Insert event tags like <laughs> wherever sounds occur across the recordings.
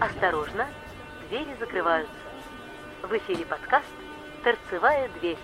Осторожно, двери закрываются. В эфире подкаст «Торцевая дверь».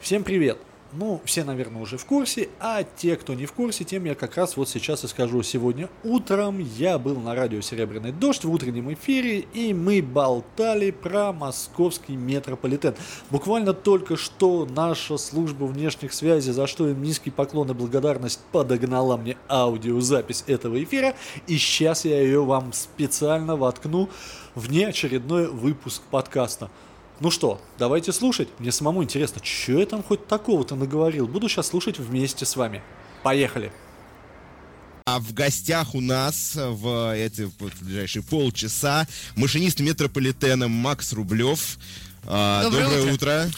Всем привет! Ну, все, наверное, уже в курсе, а те, кто не в курсе, тем я как раз вот сейчас и скажу. Сегодня утром я был на радио «Серебряный дождь» в утреннем эфире, и мы болтали про московский метрополитен. Буквально только что наша служба внешних связей, за что им низкий поклон и благодарность, подогнала мне аудиозапись этого эфира, и сейчас я ее вам специально воткну в неочередной выпуск подкаста. Ну что, давайте слушать. Мне самому интересно, что я там хоть такого-то наговорил. Буду сейчас слушать вместе с вами. Поехали. А в гостях у нас в эти вот ближайшие полчаса машинист метрополитена Макс Рублев. А, Доброе Доброе утро. утро.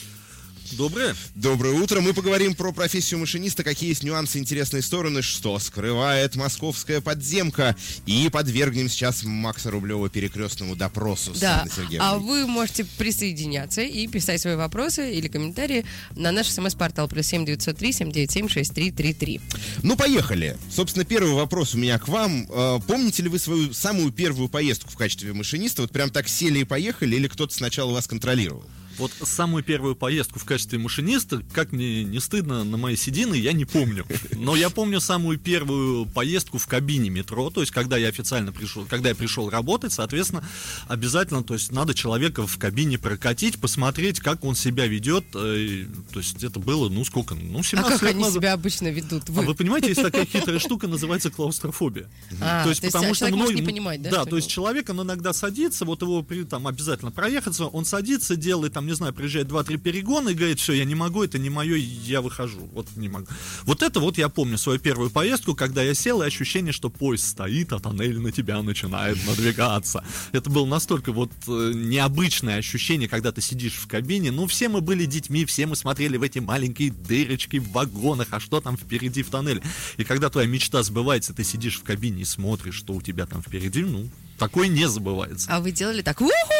Доброе. Доброе утро. Мы поговорим про профессию машиниста, какие есть нюансы, интересные стороны, что скрывает московская подземка. И подвергнем сейчас Макса Рублева перекрестному допросу Да, а вы можете присоединяться и писать свои вопросы или комментарии на наш смс-портал плюс семь девятьсот три семь девять семь шесть три три три. Ну, поехали. Собственно, первый вопрос у меня к вам. Э, Помните ли вы свою самую первую поездку в качестве машиниста? Вот прям так сели и поехали, или кто-то сначала вас контролировал? Вот самую первую поездку в качестве машиниста, как мне не стыдно, на мои седины, я не помню. Но я помню самую первую поездку в кабине метро, то есть когда я официально пришел, когда я пришел работать, соответственно, обязательно, то есть надо человека в кабине прокатить, посмотреть, как он себя ведет. э, То есть это было, ну сколько, ну А 17 как лет они назад. себя обычно ведут? А Вы? вы понимаете, есть такая <laughs> хитрая штука, называется клаустрофобия. А, то есть, то есть, потому а что не понимать, да, Да, то есть человек, он иногда садится, вот его там обязательно проехаться, он садится, делает там, не знаю, приезжает 2-3 перегона и говорит, все, я не могу, это не мое, я выхожу. Вот не могу. Вот это вот я помню свою первую поездку, когда я сел, и ощущение, что поезд стоит, а тоннель на тебя начинает надвигаться. Это было настолько вот э, необычное ощущение, когда ты сидишь в кабине. Ну, все мы были детьми, все мы смотрели в эти маленькие дырочки в вагонах, а что там впереди в тоннеле. И когда твоя мечта сбывается, ты сидишь в кабине и смотришь, что у тебя там впереди, ну, такое не забывается. А вы делали так? «Уху!»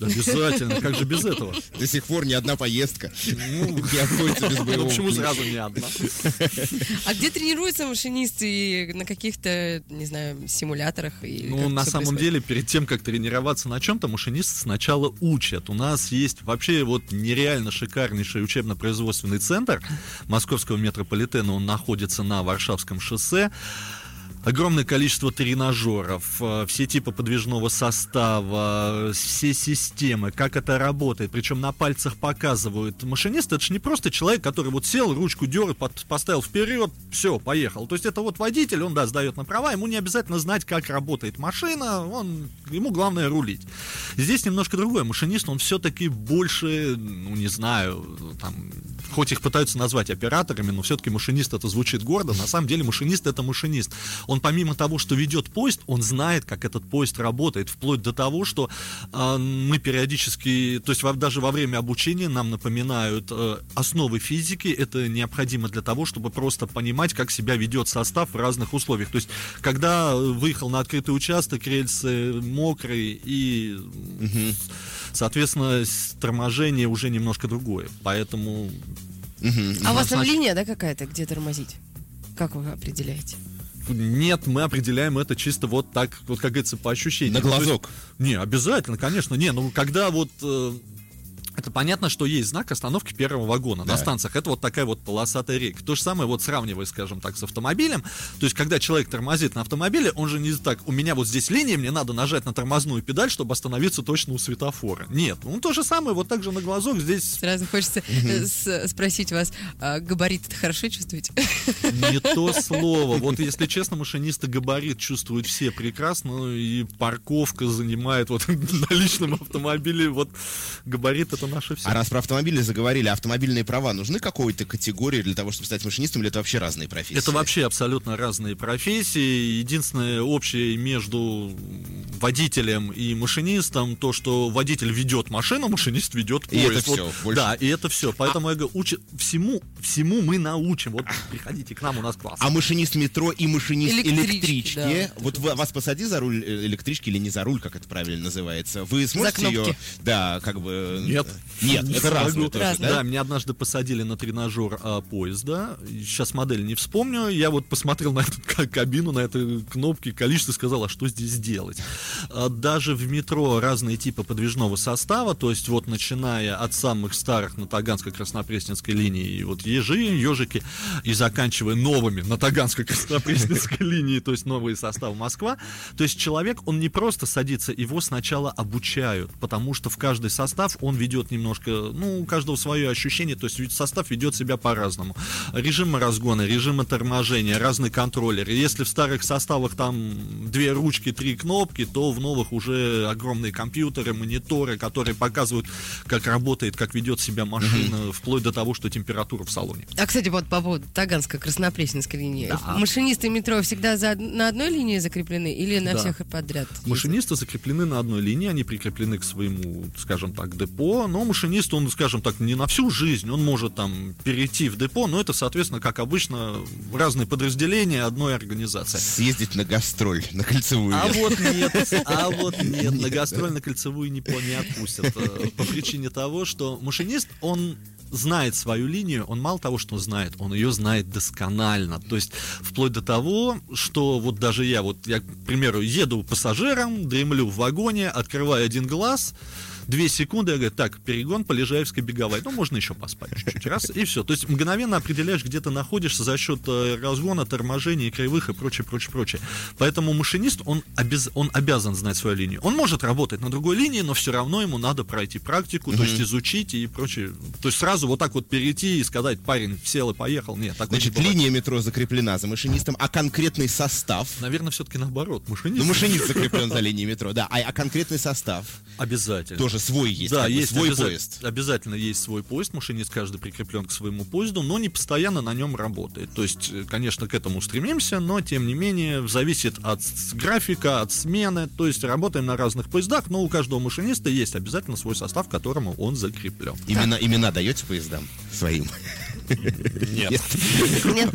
Обязательно, как же без этого? До сих пор ни одна поездка <laughs> не обходится без Ну, боевого почему сразу не одна? А где тренируются машинисты? На каких-то, не знаю, симуляторах? Ну, на самом деле, перед тем, как тренироваться на чем-то, машинист сначала учат. У нас есть вообще вот нереально шикарнейший учебно-производственный центр московского метрополитена. Он находится на Варшавском шоссе. Огромное количество тренажеров, э, все типы подвижного состава, э, все системы, как это работает, причем на пальцах показывают. Машинист это же не просто человек, который вот сел, ручку дерет, под- поставил вперед, все, поехал. То есть это вот водитель, он, да, сдает на права, ему не обязательно знать, как работает машина, он, ему главное рулить. Здесь немножко другое. Машинист, он все-таки больше, ну, не знаю, там, хоть их пытаются назвать операторами, но все-таки машинист это звучит гордо. На самом деле машинист это машинист. Он помимо того, что ведет поезд, он знает, как этот поезд работает, вплоть до того, что э, мы периодически, то есть во- даже во время обучения нам напоминают э, основы физики. Это необходимо для того, чтобы просто понимать, как себя ведет состав в разных условиях. То есть, когда выехал на открытый участок, рельсы мокрые и Соответственно, торможение уже немножко другое. Поэтому. А у вас там линия, да, какая-то, где тормозить? Как вы определяете? Нет, мы определяем это чисто вот так, вот как говорится, по ощущениям. На Ну, то есть- глазок. Не, обязательно, конечно. Не, ну когда вот... э, это понятно, что есть знак остановки первого вагона Да. на станциях. Это вот такая вот полосатая рейка. То же самое вот сравнивая, скажем так, с автомобилем. То есть, когда человек тормозит на автомобиле, он же не так, у меня вот здесь линия, мне надо нажать на тормозную педаль, чтобы остановиться точно у светофора. Нет, ну то же самое, вот так же на глазок здесь Сразу хочется э, с- спросить вас, а габарит это хорошо чувствуете? Не <laughs> то слово. Вот если честно, машинисты габарит чувствуют все прекрасно, и парковка занимает вот <laughs> на личном автомобиле, вот габарит это наше все. А раз про автомобили заговорили, автомобильные права нужны какой-то категории для того, чтобы стать машинистом, или это вообще разные профессии? Это вообще абсолютно разные профессии. Единственное общее между водителем и машинистом то, что водитель ведет машину, машинист ведет И поезд. это Вот, всё, больше- Да, и это все. Поэтому я говорю, учи- всему, всему мы научим. Вот приходите к нам, у нас класс. А машинист метро и машинист Электрички, электрички. да. Вот вы- вас посади за руль э, электрички или не за руль, как это правильно называется. Вы сможете ее, да, как бы... Нет. Нет, Не это тоже, Разное. да? Да, меня однажды посадили на тренажер а, поезда. Сейчас модель не вспомню. Я вот посмотрел на эту ка- кабину, на эти кнопки, количество, сказал, а что здесь делать? А, Даже в метро разные типы подвижного состава, то есть вот начиная от самых старых на Таганско-Краснопресненской линии, вот ежи, ежики, и заканчивая новыми на Таганско-Краснопресненской <laughs> линии, то есть новые составы Москва. То есть человек, он не просто садится, его сначала обучают, потому что в каждый состав он ведет немножко, ну, у каждого свое ощущение, то есть ведь состав ведет себя по-разному. Режимы разгона, режимы торможения, разные контроллеры. Если в старых составах там две ручки, три кнопки, то в новых уже огромные компьютеры, мониторы, которые показывают, как работает, как ведет себя машина, вплоть до того, что температура в салоне. А, кстати, вот по поводу Таганско-Краснопресненской линии. Да. Машинисты метро всегда за, на одной линии закреплены или на Да. всех подряд? Машинисты закреплены на одной линии, они прикреплены к своему, скажем так, депо, но машинист, он, скажем так, не на всю жизнь, он может там перейти в депо, но это, соответственно, как обычно, разные подразделения одной организации. Съездить на гастроль, на кольцевую. А вот <laughs> нет, а вот нет, на гастроль на кольцевую не, не отпустят. э, По причине того, что машинист, он знает свою линию, он мало того, что знает, он ее знает досконально. То есть вплоть до того, что вот даже я, вот я, к примеру, еду пассажиром, дремлю в вагоне, открываю один глаз, две секунды, я говорю, так, перегон по Лежаевской беговой. Ну, можно еще поспать чуть-чуть. Раз, и все. То есть мгновенно определяешь, где ты находишься за счет э, разгона, торможения, кривых и прочее, прочее, прочее. Поэтому машинист, он, обяз- он обязан знать свою линию. Он может работать на другой линии, но все равно ему надо пройти практику, то есть изучить и прочее. То есть сразу вот так вот перейти и сказать, парень сел и поехал. Нет, так Значит, линия метро закреплена за машинистом, а конкретный состав... Наверное, все-таки наоборот. Машинист. Ну, машинист <laughs> закреплен за линией метро, да. А, а конкретный состав Обязательно. тоже свой есть, Да, есть свой обяза- поезд. Обязательно есть свой поезд, машинист каждый прикреплен к своему поезду, но не постоянно на нем работает. То есть, э, конечно, к этому стремимся, но тем не менее зависит от графика, от смены. То есть работаем на разных поездах, но у каждого машиниста есть обязательно свой состав, к которому он закреплен. Имена, имена даете поездам своим? Нет. Нет?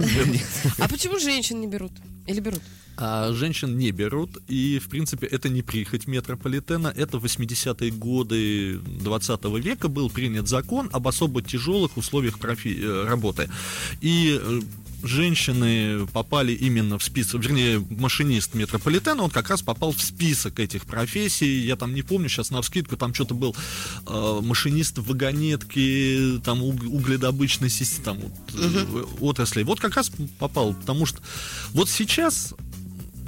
А почему женщин не берут? Или берут? А женщин не берут, и, в принципе, это не прихоть метрополитена, это в 80-е годы 20 века был принят закон об особо тяжелых условиях профи- э, работы. И э, женщины попали именно в список, вернее, машинист метрополитена, он как раз попал в список этих профессий. Я там не помню, сейчас на вскидку, там что-то был э, машинист в вагонетке, там уг- угледобычной системы, там вот, э, отрасли. Вот как раз попал, потому что вот сейчас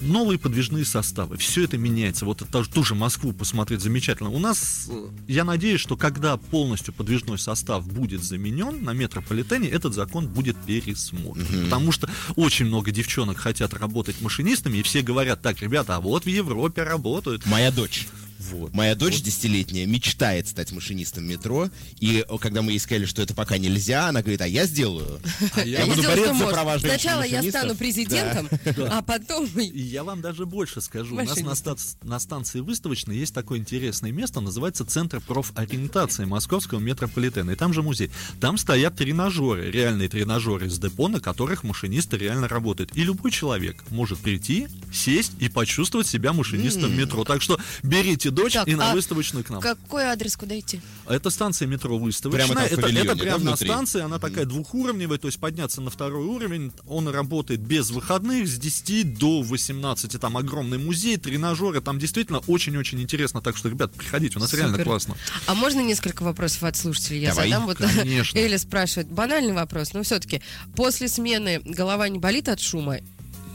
новые подвижные составы, все это меняется. Вот это, ту же Москву посмотреть замечательно. У нас, э, я надеюсь, что когда полностью подвижной состав будет заменен на метрополитене, этот закон будет пересмотрен. Потому что очень много девчонок хотят работать машинистами, и все говорят, так, ребята, а вот в Европе работают. Моя дочь. Вот. Моя дочь десятилетняя мечтает стать машинистом метро, и когда мы ей сказали, что это пока нельзя, она говорит, а я сделаю. А Я я, буду сделаю, бороться за права Сначала я стану президентом, <laughs> а потом... И я вам даже больше скажу. У нас на, ста- на станции выставочной есть такое интересное место, называется Центр профориентации Московского метрополитена. И там же музей. Там стоят тренажеры, реальные тренажеры из депо, на которых машинисты реально работают. И любой человек может прийти, сесть и почувствовать себя машинистом метро. Так что берите дочь Так, и на а выставочную к нам. Какой адрес, куда идти? Это станция метро выставочная. Прямо это, это да, прямо на станции, она такая двухуровневая, то есть подняться на второй уровень. Он работает без выходных с 10 до 18. Там огромный музей, тренажеры. Там действительно очень-очень интересно. Так что, ребят, приходите, у нас реально Супер. классно. А можно несколько вопросов от слушателей я Давай, задам? Вот конечно. <laughs> Эля спрашивает, банальный вопрос, но все-таки после смены голова не болит от шума?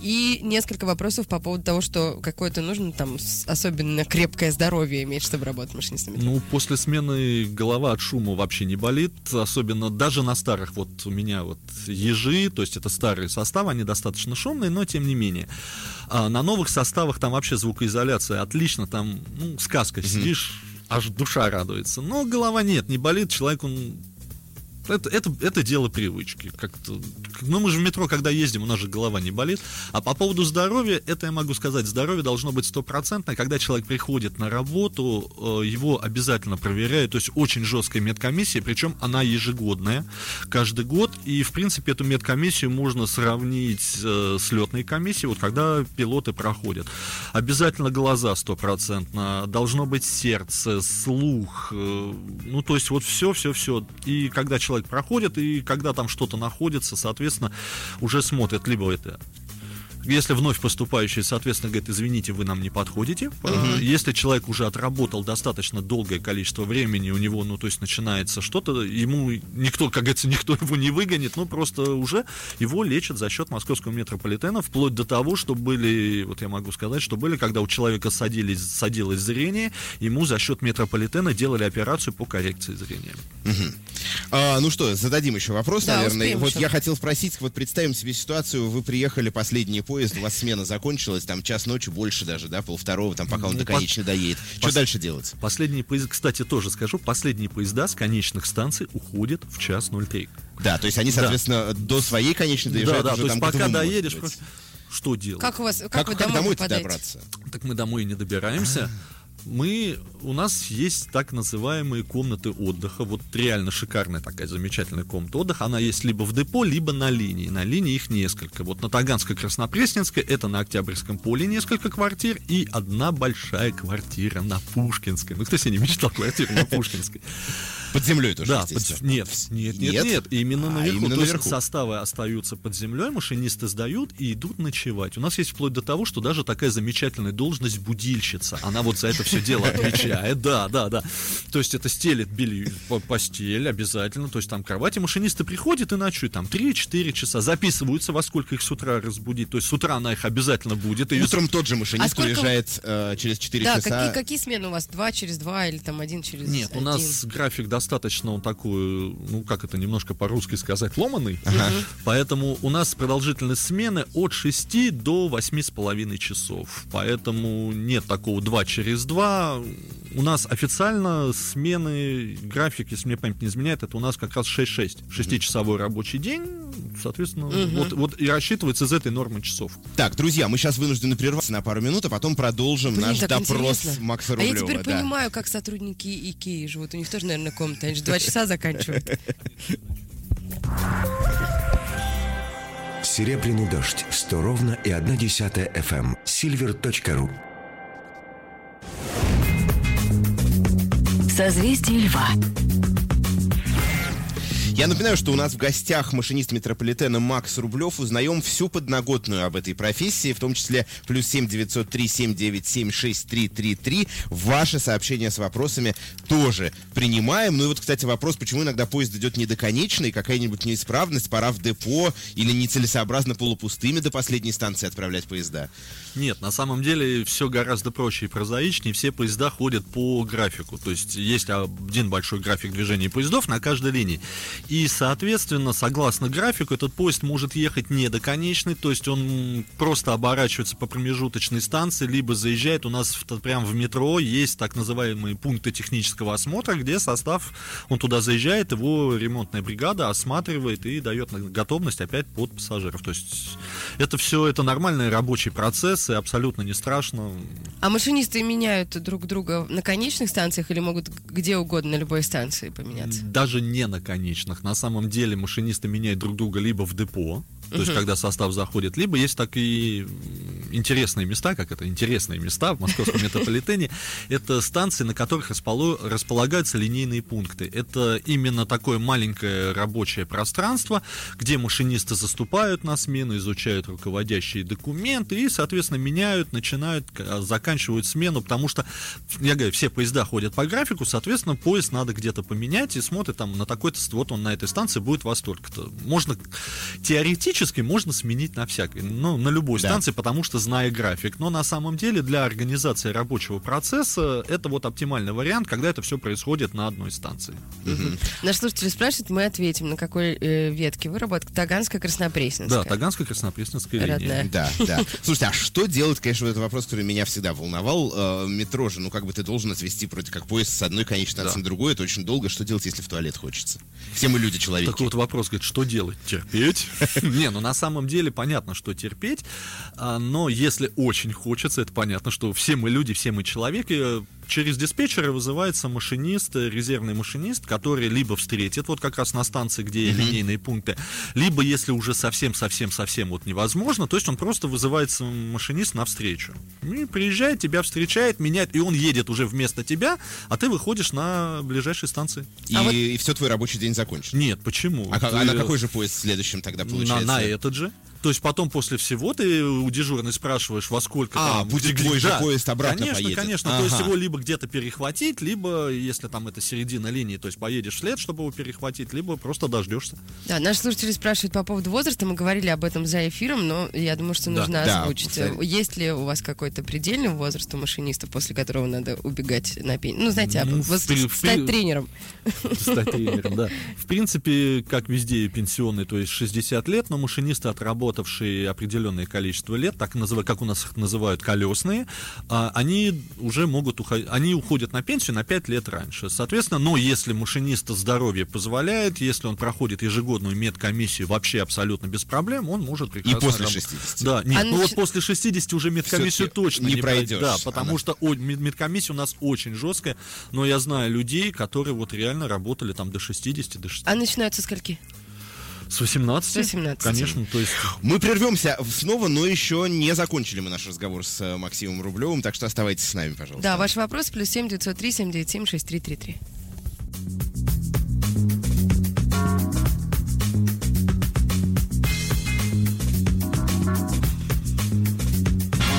И несколько вопросов по поводу того, что какое-то нужно там особенно крепкое здоровье иметь, чтобы работать машинистами. Ну, после смены голова от шума вообще не болит, особенно даже на старых. Вот у меня вот ежи, то есть это старые составы, они достаточно шумные, но тем не менее. А на новых составах там вообще звукоизоляция отлично, там, ну, сказка, сидишь, аж душа радуется. Но голова нет, не болит, человек, он Это, это, это дело привычки. Как-то, ну, мы же в метро, когда ездим, у нас же голова не болит. А по поводу здоровья, это я могу сказать, здоровье должно быть стопроцентное. Когда человек приходит на работу, э, его обязательно проверяют. То есть очень жесткая медкомиссия, причем она ежегодная, каждый год. И, в принципе, эту медкомиссию можно сравнить э, с летной комиссией, вот когда пилоты проходят. Обязательно глаза стопроцентно, должно быть сердце, слух, э, ну, то есть вот все, все, все. И когда человек проходит, и когда там что-то находится, соответственно, уже смотрят, либо это если вновь поступающий, соответственно, говорит, извините, вы нам не подходите. Uh-huh. Если человек уже отработал достаточно долгое количество времени, у него, ну, то есть начинается что-то, ему никто, как говорится, никто его не выгонит, ну, просто уже его лечат за счет московского метрополитена, вплоть до того, что были, вот я могу сказать, что были, когда у человека садились, садилось зрение, ему за счет метрополитена делали операцию по коррекции зрения. Uh-huh. А, ну что, зададим еще вопрос, да, наверное. Вот еще. я хотел спросить, вот представим себе ситуацию, вы приехали последний поезд, у вас смена закончилась, там час ночи, больше даже, да, полвторого, там пока он ну, до конечной по... доедет. Что Пос... дальше делать? Последние поезда, кстати, тоже скажу, последние поезда с конечных станций уходят в час 03. Да, то есть они, соответственно, да. до своей конечной доезжают Да, да, то есть пока доедешь, что делать? Как у вас, как, как вы как домой, домой добраться? Так мы домой и не добираемся мы, у нас есть так называемые комнаты отдыха. Вот реально шикарная такая замечательная комната отдыха. Она есть либо в депо, либо на линии. На линии их несколько. Вот на Таганской Краснопресненской это на Октябрьском поле несколько квартир и одна большая квартира на Пушкинской. Ну, кто себе не мечтал квартиру на Пушкинской? Под землей тоже, Да, под... нет, нет, нет, нет, нет, именно а, наверху. Именно То наверху. есть составы остаются под землей, машинисты сдают и идут ночевать. У нас есть вплоть до того, что даже такая замечательная должность будильщица. Она вот за это все дело отвечает. Да, да, да. То есть это стелит белье, постель обязательно. То есть там кровати. Машинисты приходят и ночуют там 3-4 часа. Записываются, во сколько их с утра разбудить. То есть с утра она их обязательно будет. И Утром тот же машинист а уезжает э, через 4 да, часа. Да, какие, какие смены у вас? Два через два или там один через Нет, один? у нас график достаточно он такой, ну как это немножко по-русски сказать, ломаный. Ага. Поэтому у нас продолжительность смены от 6 до 8,5 часов. Поэтому нет такого 2 через 2. У нас официально смены, график, если мне память не изменяет, это у нас как раз 6-6. 6-часовой рабочий день, соответственно, угу. вот, вот и рассчитывается из этой нормы часов. Так, друзья, мы сейчас вынуждены прерваться на пару минут, а потом продолжим Блин, наш допрос интересно. Макса Рублева. А я теперь да. понимаю, как сотрудники Икеи живут. У них тоже, наверное, комната. Они же два часа заканчивают. Серебряный дождь. 100 ровно и 1 десятая FM. Silver.ru Созвездие Льва. Я напоминаю, что у нас в гостях машинист метрополитена Макс Рублев. Узнаем всю подноготную об этой профессии, в том числе плюс 7 903 797 6333. Ваши сообщения с вопросами тоже принимаем. Ну и вот, кстати, вопрос, почему иногда поезд идет не до конечной, какая-нибудь неисправность, пора в депо или нецелесообразно полупустыми до последней станции отправлять поезда? Нет, на самом деле все гораздо проще и прозаичнее. Все поезда ходят по графику. То есть есть один большой график движения поездов на каждой линии. И, соответственно, согласно графику, этот поезд может ехать не до конечной, то есть он просто оборачивается по промежуточной станции, либо заезжает. У нас в, прямо в метро есть так называемые пункты технического осмотра, где состав, он туда заезжает, его ремонтная бригада осматривает и дает готовность опять под пассажиров. То есть это все, это нормальный рабочий процесс, и абсолютно не страшно. А машинисты меняют друг друга на конечных станциях или могут где угодно на любой станции поменяться? Даже не на конечных на самом деле машинисты меняют друг друга либо в депо, то есть, когда состав заходит, либо есть такие интересные места, как это интересные места в московском метрополитене, это станции, на которых располагаются линейные пункты. Это именно такое маленькое рабочее пространство, где машинисты заступают на смену, изучают руководящие документы и, соответственно, меняют, начинают, заканчивают смену, потому что, я говорю, все поезда ходят по графику, соответственно, поезд надо где-то поменять и смотрит там на такой-то, вот он на этой станции будет восторг. Можно теоретически теоретически можно сменить на всякой, ну, на любой Да. станции, потому что зная график. Но на самом деле для организации рабочего процесса это вот оптимальный вариант, когда это все происходит на одной станции. Наш слушатель спрашивает, мы ответим, на какой э, ветке вы работаете. Таганская, Краснопресненская. Да, Таганская Краснопресненская линия. Родная. Да, да. Слушайте, а что делать, конечно, вот это вопрос, который меня всегда волновал. Э, метро же, ну как бы ты должен отвести вроде как поезд с одной конечной станции на другую, это очень долго. Что делать, если в туалет хочется? Все мы люди человеки. Так вот вопрос, говорит, что делать? Терпеть? <laughs> Не, ну на самом деле понятно, что терпеть, а, но если очень хочется, это понятно, что все мы люди, все мы человеки, через диспетчера вызывается машинист, э, резервный машинист, который либо встретит вот как раз на станции, где линейные пункты, либо если уже совсем-совсем-совсем вот невозможно, то есть он просто вызывается машинист навстречу. И приезжает, тебя встречает, меняет, и он едет уже вместо тебя, а ты выходишь на ближайшей станции. И, все, твой рабочий день закончен. Нет, почему? А, Ты- а на какой же поезд в следующем тогда на, получается? на этот же. То есть потом после всего ты у дежурной спрашиваешь, во сколько А, там... будет где- да. поезд обратно Конечно, поедет. конечно. То есть Ага. его либо где-то перехватить, либо, если там это середина линии, то есть поедешь вслед, чтобы его перехватить, либо просто дождешься. Да, наши слушатели спрашивают по поводу возраста. Мы говорили об этом за эфиром, но я думаю, что Да. нужно Да, озвучить. повторить. Есть ли у вас какой-то предельный возраст у машиниста, после которого надо убегать на пенсию? Ну, знаете, Ну, об- в при- в стать при- тренером. Стать тренером, да. В принципе, как везде пенсионный, то есть 60 лет, но машинисты, отработавшие определенное количество лет, так называют, как у нас их называют колесные, а, они уже могут уходить, они уходят на пенсию на 5 лет раньше. Соответственно, но если машиниста здоровье позволяет, если он проходит ежегодную медкомиссию вообще абсолютно без проблем, он может прекрасно... после раб- 60. Да, нет, А ну вот после 60 уже медкомиссию точно не не, пройдешь. Да, потому Она- что о, мед- медкомиссия у нас очень жесткая, но я знаю людей, которые вот реально работали там до 60, до 60. А начинаются скольки? С 18? С 18. Конечно, то есть... Мы прервемся снова, но еще не закончили мы наш разговор с э, Максимом Рублевым, так что оставайтесь с нами, пожалуйста. Да, ваш вопрос плюс семь девятьсот три семь девять семь шесть три три три.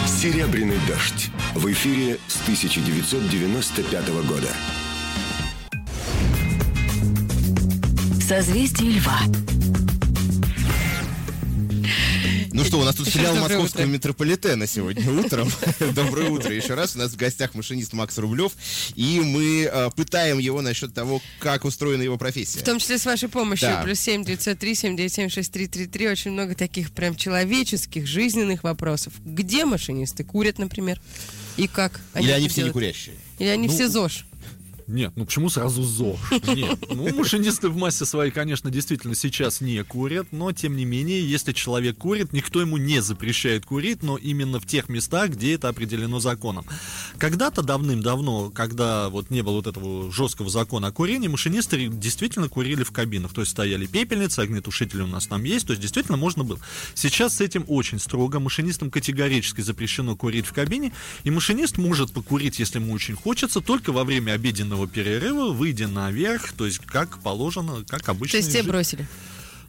«Серебряный дождь» в эфире с 1995 года. Созвездие Льва. Что, у нас тут Еще филиал московского утро. метрополитена сегодня утром. <laughs> Доброе утро еще раз. У нас в гостях машинист Макс Рублев, и мы э, пытаем его насчет того, как устроена его профессия. В том числе с вашей помощью. Да. Плюс семь девятьсот три семь девять семь шесть три три три. Очень много таких прям человеческих, жизненных вопросов. Где машинисты курят, например? И как? Или они все не делают? курящие? Или они Ну, все ЗОЖ? Нет, ну почему сразу ЗОЖ? Нет, ну машинисты в массе своей, конечно, действительно сейчас не курят, но тем не менее, если человек курит, никто ему не запрещает курить, но именно в тех местах, где это определено законом. Когда-то давным-давно, когда вот не было вот этого жесткого закона о курении, машинисты действительно курили в кабинах, то есть стояли пепельницы, огнетушители у нас там есть, то есть действительно можно было. Сейчас с этим очень строго, машинистам категорически запрещено курить в кабине, и машинист может покурить, если ему очень хочется, только во время обеденного перерыва, выйдя наверх, то есть как положено, как обычно. То есть тебе бросили.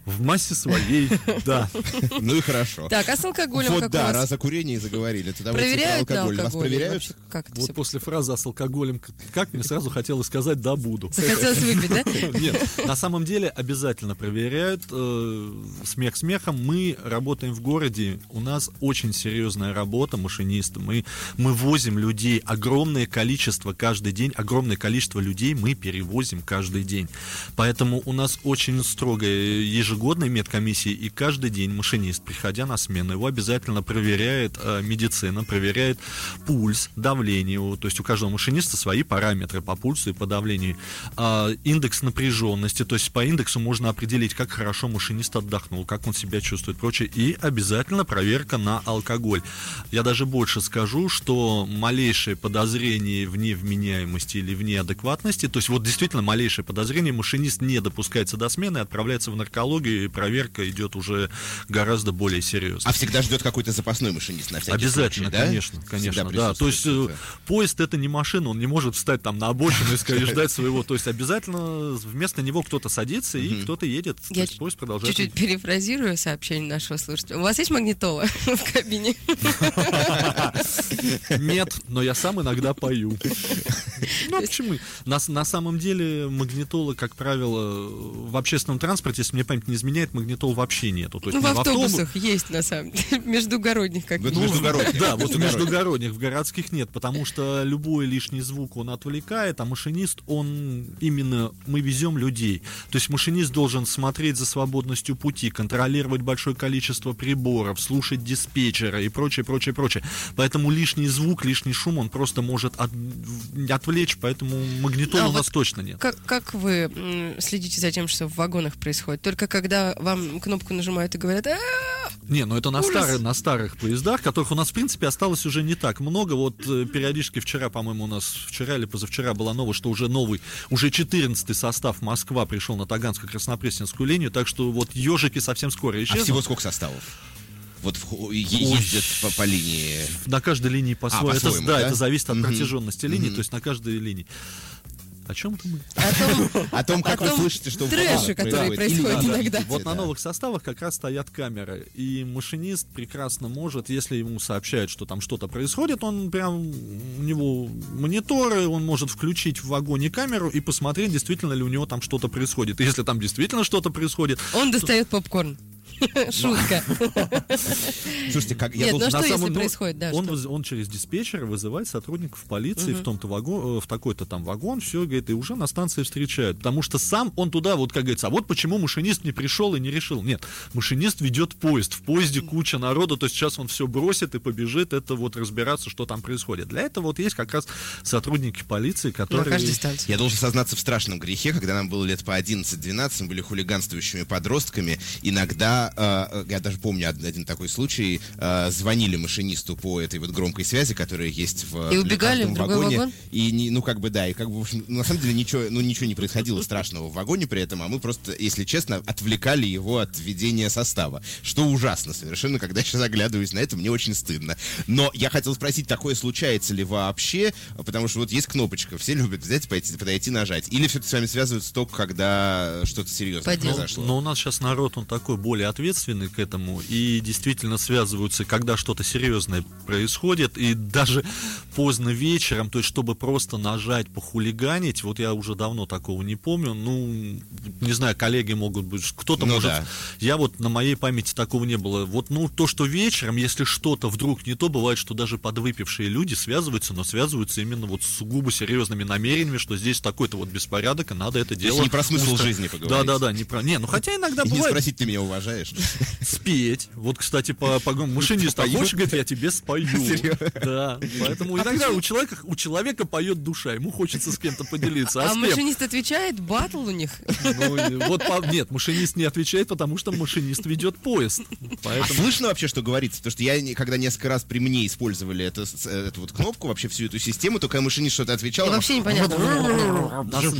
В массе своей, да. Ну и хорошо. Так, а с алкоголем Вот да, раз о курении заговорили, то давайте про алкоголь. Вас проверяют? Вот после фразы с алкоголем, как мне сразу хотелось сказать «да, буду». Захотелось выпить, да? Нет, на самом деле обязательно проверяют. э, Смех смехом. Мы работаем в городе, у нас очень серьезная работа машиниста. Мы, мы возим людей, огромное количество каждый день, огромное количество людей мы перевозим каждый день. Поэтому у нас очень строгая ежегодная медкомиссия, и каждый день машинист, приходя на смену, его обязательно проверяет э, медицина, проверяет пульс, давление. То есть у каждого машиниста свои параметры по пульсу и по давлению. А, индекс напряженности, то есть по индексу можно определить, как хорошо машинист отдохнул, как он себя чувствует, прочее. И обязательно проверка на алкоголь. Я даже больше скажу, что малейшее подозрение в невменяемости или в неадекватности, то есть вот действительно малейшее подозрение, машинист не допускается до смены, отправляется в наркологию, и проверка идет уже гораздо более серьезно. А всегда ждет какой-то запасной машинист на всякий Обязательно, случай, да? конечно, Всегда конечно, да. То есть присутствует э, это. поезд это не машина, он не может встать там на обочину и <laughs> сказать, ждать своего. То есть обязательно вместо него кто-то садится и кто-то едет. Я поезд продолжает. Чуть-чуть перефразирую сообщение нашего слушателя. У вас есть магнитола <laughs> в кабине? <laughs> Нет, но я сам иногда пою. Ну, почему? На, на самом деле магнитола, как правило, в общественном транспорте, если мне память не изменяет, магнитол вообще нету. То есть Ну, в ни автобус- автобусах есть, на самом деле, междугородних как Ну, междугородних. Да, вот в Междугородних. в городских нет, потому что любой лишний звук он отвлекает, а машинист, он именно, мы везем людей. То есть машинист должен смотреть за свободностью пути, контролировать большое количество приборов, слушать диспетчера и прочее, прочее, прочее. Поэтому лишний звук, лишний шум он просто может от- отвлечь, поэтому магнитола А у нас вот точно нет. Как, как вы следите за тем, что в вагонах происходит? Только когда вам кнопку нажимают и говорят, «А, Не, ну это на, старых, на старых поездах, которых у нас, в принципе, осталось уже не так много. Вот э, периодически вчера, по-моему, у нас вчера или позавчера была новость, что уже новый, уже 14 состав Москва пришел на Таганско-Краснопресненскую линию, так что вот ежики совсем скоро А исчезнут. всего сколько составов? Вот в- е- ездят по, по линии. На каждой линии по-своему. это, по-своему, да, да? это зависит от Мгм. протяженности линии, то есть на каждой линии. О чем это мы? о том, <laughs> О том, как О вы том слышите, что происходит. происходит Или- иногда. Вот на новых составах как раз стоят камеры. И машинист прекрасно может, если ему сообщают, что там что-то происходит, он прям, у него мониторы, он может включить в вагоне камеру и посмотреть, действительно ли у него там что-то происходит. И если там действительно что-то происходит, он достает попкорн. <laughs> Шутка. <laughs> Слушайте, как я должен... ну на самом- происходит, да, он, через диспетчера вызывает сотрудников полиции в том-то вагон, э, в такой-то там вагон, все, говорит, и уже на станции встречают. Потому что сам он туда, вот как говорится, а вот почему машинист не пришел и не решил. Нет, машинист ведет поезд, в поезде куча народу, то есть сейчас он все бросит и побежит, это вот разбираться, что там происходит. Для этого вот есть как раз сотрудники полиции, которые... Я должен сознаться в страшном грехе, когда нам было лет по 11-12, мы были хулиганствующими подростками. Иногда, э, я даже помню од- один такой случай, э, звонили машинисту по этой вот громкой связи, которая есть в И убегали в другой вагоне. вагон? И, не, ну, как бы, да, и как бы, в общем, на самом деле ничего, ну, ничего не происходило страшного в вагоне при этом, а мы просто, если честно, отвлекали его от ведения состава. Что ужасно совершенно, когда я сейчас оглядываюсь на это, мне очень стыдно. Но я хотел спросить, такое случается ли вообще, потому что вот есть кнопочка, все любят взять, пойти, подойти, нажать. Или все-таки с вами связывается только, когда что-то серьезное По делу. произошло? Но у нас сейчас народ, он такой более ответственный к этому, и действительно связываются, когда что-то серьезное происходит, и даже поздно вечером, то есть чтобы просто нажать, похулиганить, вот я уже давно такого не помню, ну, не знаю, коллеги могут быть, кто-то Ну может, да. я вот на моей памяти такого не было. Вот, ну, то, что вечером, если что-то вдруг не то, бывает, что даже подвыпившие люди связываются, но связываются именно вот с сугубо серьезными намерениями, что здесь такой-то вот беспорядок, и надо это делать. не про смысл жизни поговорить. Да, да, да, не про. Не, ну хотя иногда И не бывает спросить, ты меня уважаешь? Спеть. Вот, кстати, по, по машинист, а хочешь, говорит, я тебе спою. Серьезно? Да. Поэтому иногда у человека, у человека поет душа, ему хочется с кем-то поделиться. А, А машинист отвечает, батл у них. Ну, вот по- нет, машинист не отвечает, потому что машинист ведет поезд. А Поэтому слышно вообще, что говорится? Потому что я, когда несколько раз при мне использовали это, с- эту вот кнопку, вообще всю эту систему, то когда машинист что-то отвечал, И вообще непонятно.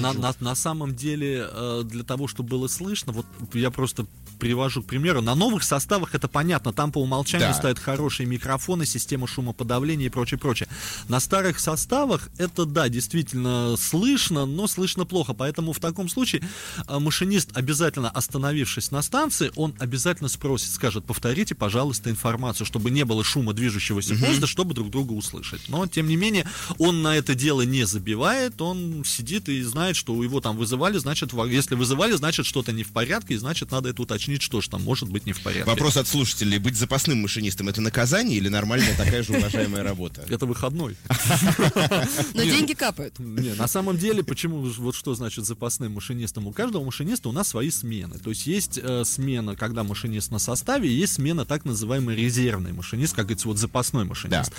На, на- самом деле, э, для того, чтобы было слышно, вот я просто привожу к примеру, на новых составах это понятно, там по умолчанию Да. стоят хорошие микрофоны, система шумоподавления и прочее, прочее. На старых составах это, да, действительно слышно, но слышно плохо, поэтому в таком случае э, машинист, обязательно остановившись на станции, он обязательно спросит, скажет, повторите, пожалуйста, информацию, чтобы не было шума движущегося поезда, чтобы друг друга услышать. Но, тем не менее, он на это дело не забивает, он сидит и знает, что его там вызывали, значит, если вызывали, значит, что-то не в порядке, и значит, надо это уточнить, что же там может быть не в порядке. Вопрос от слушателей. Быть запасным машинистом это наказание или нормальная такая же уважаемая работа? <laughs> Это выходной. <laughs> Но деньги капают. Не, на самом деле, почему, вот что значит запасным машинистом? У каждого машиниста у нас свои смены. То есть есть э, смена, когда машинист на составе, и есть смена так называемый резервный машинист, как говорится, вот запасной машинист.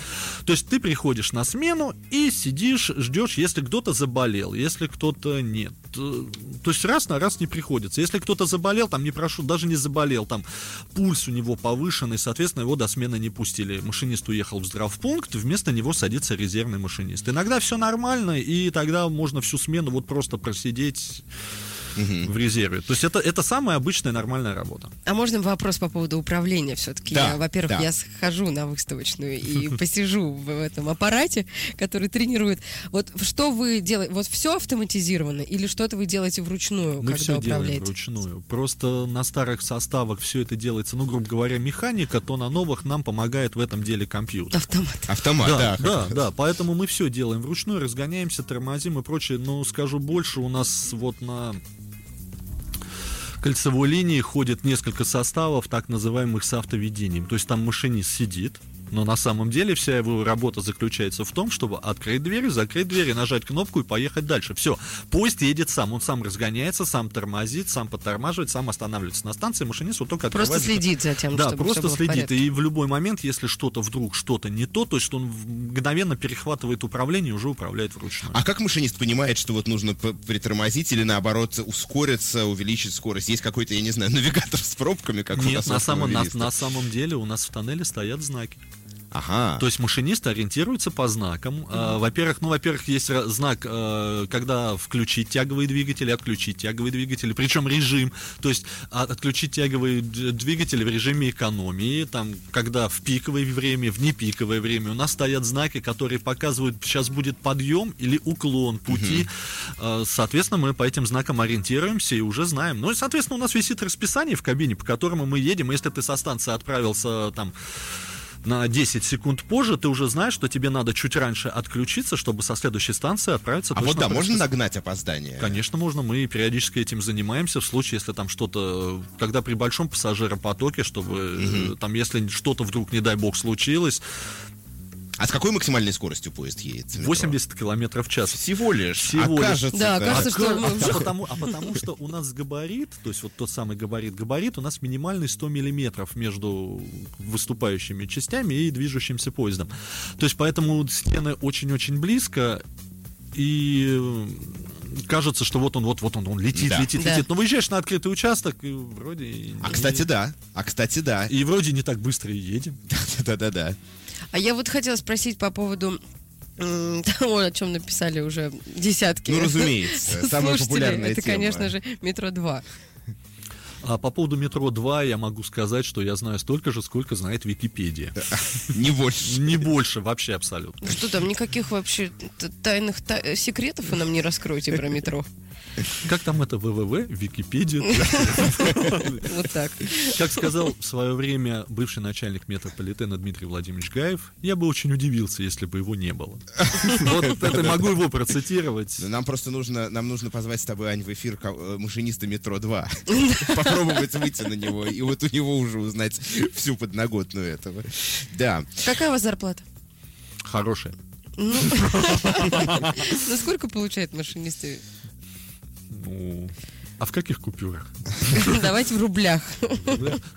То есть ты приходишь на смену и сидишь, ждешь, если кто-то заболел, если кто-то нет. Э, То есть раз на раз не приходится. Если кто-то заболел, там не прошу, даже не заболел, там пульс у него повышенный, соответственно, его до смены не пустили. Машинист уехал в здравпункт, вместо него садится резервный машинист. Иногда все нормально, и тогда можно всю смену вот просто просидеть в резерве. То есть это, это самая обычная нормальная работа. А можно вопрос по поводу управления все-таки? Да, во-первых, да. я схожу на выставочную и <laughs> посижу в этом аппарате, который тренирует. Вот что вы делаете? Вот все автоматизировано или что-то вы делаете вручную, Мы когда все делаем управляете? вручную. Просто на старых составах все это делается, ну, грубо говоря, механика, то на новых нам помогает в этом деле компьютер. Автомат. Автомат, да. Да, да, да, поэтому мы все делаем вручную, разгоняемся, тормозим и прочее. Но скажу больше, у нас вот на кольцевой линии ходит несколько составов, так называемых с автоведением. То есть там машинист сидит, но на самом деле вся его работа заключается в том, чтобы открыть дверь, закрыть дверь, и нажать кнопку и поехать дальше. Все. Поезд едет сам. Он сам разгоняется, сам тормозит, сам подтормаживает, сам останавливается на станции. Машинист вот только Просто следит за тем, Да, чтобы просто следит. И в любой момент, если что-то вдруг что-то не то, то есть он мгновенно перехватывает управление и уже управляет вручную. А как машинист понимает, что вот нужно притормозить или наоборот ускориться, увеличить скорость? Есть какой-то, я не знаю, <laughs> навигатор с пробками, как у Нет, нас у на самом, на, на самом деле у нас в тоннеле стоят знаки. Ага. То есть машинист ориентируется по знакам. А, Во-первых, ну, во-первых, есть знак, э, когда включить тяговые двигатели, отключить тяговые двигатели, причем режим, то есть отключить тяговые двигатели в режиме экономии, там, когда в пиковое время, в непиковое время. У нас стоят знаки, которые показывают, сейчас будет подъем или уклон пути. Э, Соответственно, мы по этим знакам ориентируемся и уже знаем. Ну и, соответственно, у нас висит расписание в кабине, по которому мы едем. Если ты со станции отправился там на 10 секунд позже, ты уже знаешь, что тебе надо чуть раньше отключиться, чтобы со следующей станции отправиться А вот да, можно нагнать опоздание? Конечно, можно. Мы периодически этим занимаемся в случае, если там что-то, когда при большом пассажиропотоке, чтобы э, там, если что-то вдруг, не дай бог, случилось, А с какой максимальной скоростью поезд едет? в метро? 80 километров в час. Всего лишь. Всего а лишь. кажется, Да, кажется, А, что а уже- потому, а потому что у нас габарит, то есть вот тот самый габарит, габарит у нас минимальный 100 миллиметров между выступающими частями и движущимся поездом. То есть поэтому стены очень-очень близко, и э, кажется, что вот он, вот, вот он, он летит, Да. летит, Да. летит. Но выезжаешь на открытый участок, и вроде... и- А кстати, да. А кстати, да. И вроде не так быстро и едем. <laughs> Да-да-да. А я вот хотела спросить по поводу <laughs> того, о чем написали уже десятки. Ну, разумеется, <laughs> самая популярная Это, тема. конечно же, метро 2. А по поводу метро 2 я могу сказать, что я знаю столько же, сколько знает Википедия. <laughs> Не больше. Не больше вообще абсолютно. Ну Что там, никаких вообще тайных та- секретов вы нам не раскроете про метро? Как там это ВВВ, Википедия? <laughs> Вот так. Как сказал в свое время бывший начальник метрополитена Дмитрий Владимирович Гаев, я бы очень удивился, если бы его не было. <laughs> Вот это могу его процитировать. Нам просто нужно, нам нужно позвать с тобой, Ань, в эфир э, машиниста метро 2. <laughs> Попробовать выйти на него, и вот у него уже узнать всю подноготную этого. Да. Какая у вас зарплата? Хорошее. Ну, ну, сколько получают машинисты? Ну, а в каких купюрах? <laughs> Давайте <laughs> в рублях.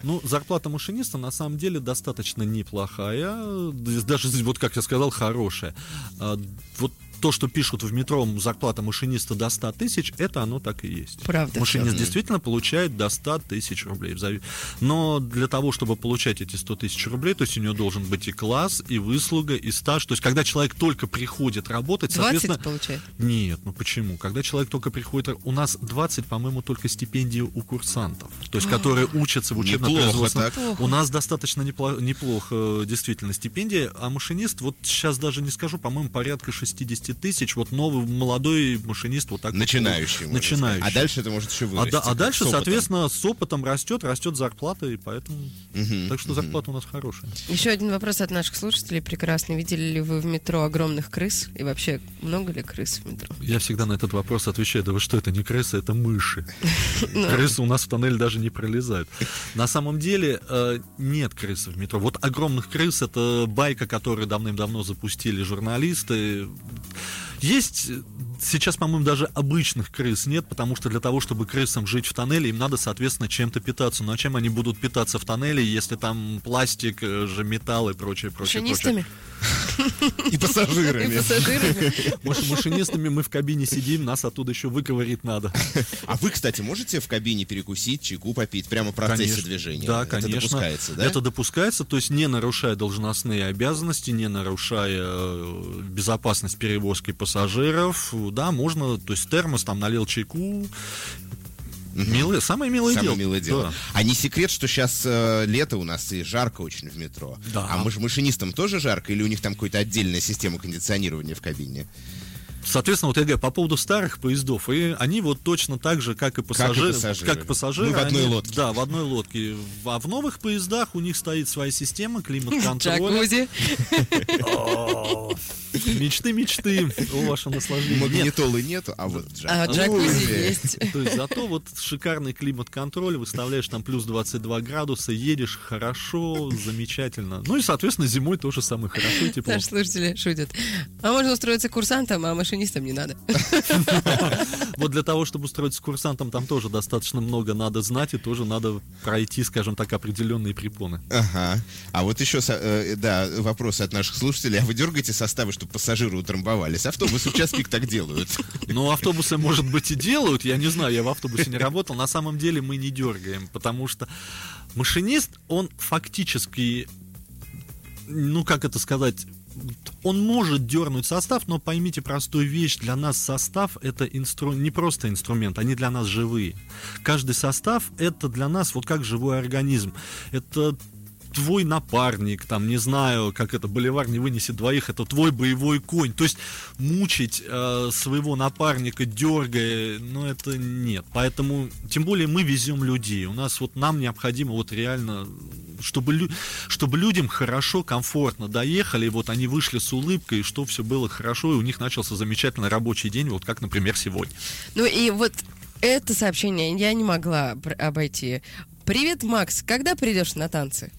Ну, зарплата машиниста на самом деле достаточно неплохая, д- даже вот как я сказал, хорошая. А, Вот то, что пишут в метро, зарплата машиниста до 100 тысяч, это оно так и есть. Правда. Машинист Мгм. действительно получает до 100 тысяч рублей. Но для того, чтобы получать эти 100 тысяч рублей, то есть у него должен быть и класс, и выслуга, и стаж. То есть когда человек только приходит работать, 20 соответственно... получает? Нет, ну почему? Когда человек только приходит... У нас 20, по-моему, только стипендии у курсантов. То есть, которые учатся в учебно-производственном... Неплохо У нас достаточно непло- неплохо, э, действительно, стипендия. А машинист, вот сейчас даже не скажу, по-моему, порядка 60 тысяч. Вот новый молодой машинист вот так вот, Начинающий. можно Начинающий. сказать. А дальше это может еще а, вырасти. да- а дальше, с опытом. соответственно, с опытом растет, растет зарплата, и поэтому... Мгм, Так что мгм. зарплата у нас хорошая. Еще один вопрос от наших слушателей. Прекрасно. Видели ли вы в метро огромных крыс? И вообще, много ли крыс в метро? Я всегда на этот вопрос отвечаю, да вы что, это не крысы, это мыши. <laughs> Ну. Крысы у нас в тоннель даже не пролезают. На самом деле э, нет крыс в метро. Вот огромных крыс это байка, которую давным-давно запустили журналисты. Есть э, сейчас, по-моему, даже обычных крыс нет, потому что для того, чтобы крысам жить в тоннеле, им надо, соответственно, чем-то питаться. Ну а чем они будут питаться в тоннеле, если там пластик, э, же металл и прочее, прочее, прочее. И И пассажирами. пассажирами? Маш- машинистами мы в кабине сидим, нас оттуда еще выковырить надо. А вы, кстати, можете в кабине перекусить, чайку попить прямо в процессе Конечно. движения? Да, Это конечно. допускается, да? Это допускается, то есть не нарушая должностные обязанности, не нарушая э, безопасность перевозки пассажиров. Да, можно, то есть термос там налил чайку. Милое, самое милое Самое дело. милое дело. Да. А не секрет, что сейчас лето у нас и жарко очень в метро. Да. А маш- машинистам тоже жарко или у них там какая-то отдельная система кондиционирования в кабине? Соответственно, вот я говорю, по поводу старых поездов, и они вот точно так же, как и пассажиры. пассажиры. Как и пассажиры Мы в одной они- лодке. Да, в одной лодке. А в новых поездах у них стоит своя система климат-контроля. Джакузи. Мечты, мечты о вашем наслаждении. Нет, Магнитолы нету, а вот А джакузи. есть. <laughs> То есть зато вот шикарный климат-контроль, выставляешь там плюс 22 градуса, едешь хорошо, замечательно. Ну и, соответственно, зимой тоже самое хорошо и тепло. Наши слушатели шутят. А можно устроиться курсантом, а машинистам не надо. <laughs> Вот для того, чтобы устроиться курсантом, там тоже достаточно много надо знать, и тоже надо пройти, скажем так, определенные препоны. Ага. А вот еще, э, да, вопросы от наших слушателей. А вы дергаете составы, чтобы пассажиры утрамбовались? Автобусы в час пик так делают. <laughs> Ну, автобусы, может быть, и делают, я не знаю, я в автобусе не работал. На самом деле мы не дергаем, потому что машинист, он фактически, ну, как это сказать, он может дернуть состав, но поймите простую вещь, для нас состав это инстру... не просто инструмент, они для нас живые. Каждый состав это для нас вот как живой организм. Это твой напарник, там, не знаю, как это, боливар не вынесет двоих, это твой боевой конь. То есть мучить э, своего напарника, дергая, ну, это нет. Поэтому, тем более мы везем людей. У нас вот нам необходимо вот реально, чтобы, лю- чтобы людям хорошо, комфортно доехали, вот они вышли с улыбкой, что все было хорошо, и у них начался замечательный рабочий день, вот как, например, сегодня. Ну и вот это сообщение я не могла обойти. Привет, Макс, когда придешь на танцы?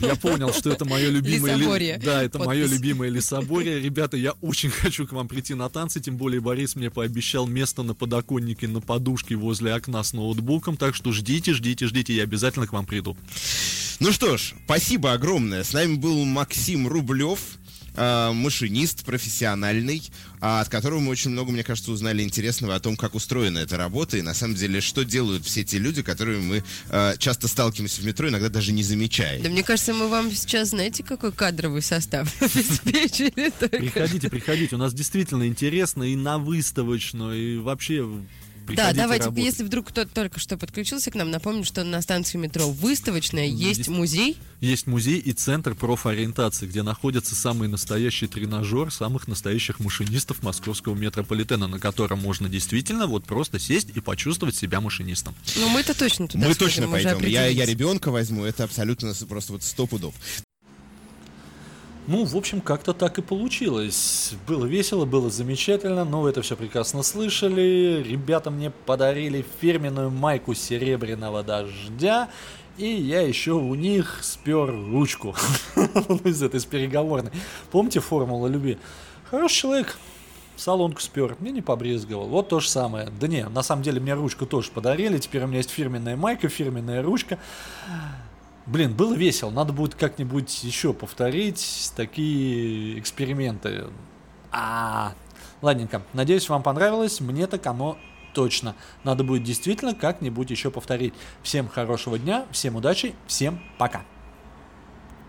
Я понял, что это мое любимое... ли- Лесоборье. Да, это мое Подпись. любимое лесоборье. Ребята, я очень хочу к вам прийти на танцы, тем более Борис мне пообещал место на подоконнике, на подушке возле окна с ноутбуком, так что ждите, ждите, ждите, я обязательно к вам приду. Ну что ж, спасибо огромное. С нами был Максим Рублев, э, машинист профессиональный, а, от которого мы очень много, мне кажется, узнали интересного о том, как устроена эта работа и на самом деле, что делают все те люди, которыми мы э, часто сталкиваемся в метро, иногда даже не замечая. Да мне кажется, мы вам сейчас, знаете, какой кадровый состав <laughs> обеспечили. Приходите, приходите, у нас действительно интересно и на выставочную, и вообще Да, приходите давайте, работать. если вдруг кто-то только что подключился к нам, напомню, что на станции метро выставочная есть Есть. музей. Есть музей и центр профориентации, где находится самый настоящий тренажер самых настоящих машинистов московского метрополитена, на котором можно действительно вот просто сесть и почувствовать себя машинистом. Ну, мы-то точно туда мы сходим, точно пойдем. Я, я ребенка возьму, это абсолютно просто вот сто пудов. Ну, в общем, как-то так и получилось. Было весело, было замечательно, но вы это все прекрасно слышали. Ребята мне подарили фирменную майку серебряного дождя, и я еще у них спер ручку <laughs> Ну, из этой, из переговорной. Помните формулу любви? Хороший человек, салонку спер, мне не побрезговал. Вот то же самое. Да не, на самом деле мне ручку тоже подарили, теперь у меня есть фирменная майка, фирменная ручка. Блин, было весело. Надо будет как-нибудь еще повторить такие эксперименты. А, ладненько. Надеюсь, вам понравилось. Мне так оно точно. Надо будет действительно как-нибудь еще повторить. Всем хорошего дня, всем удачи, всем пока.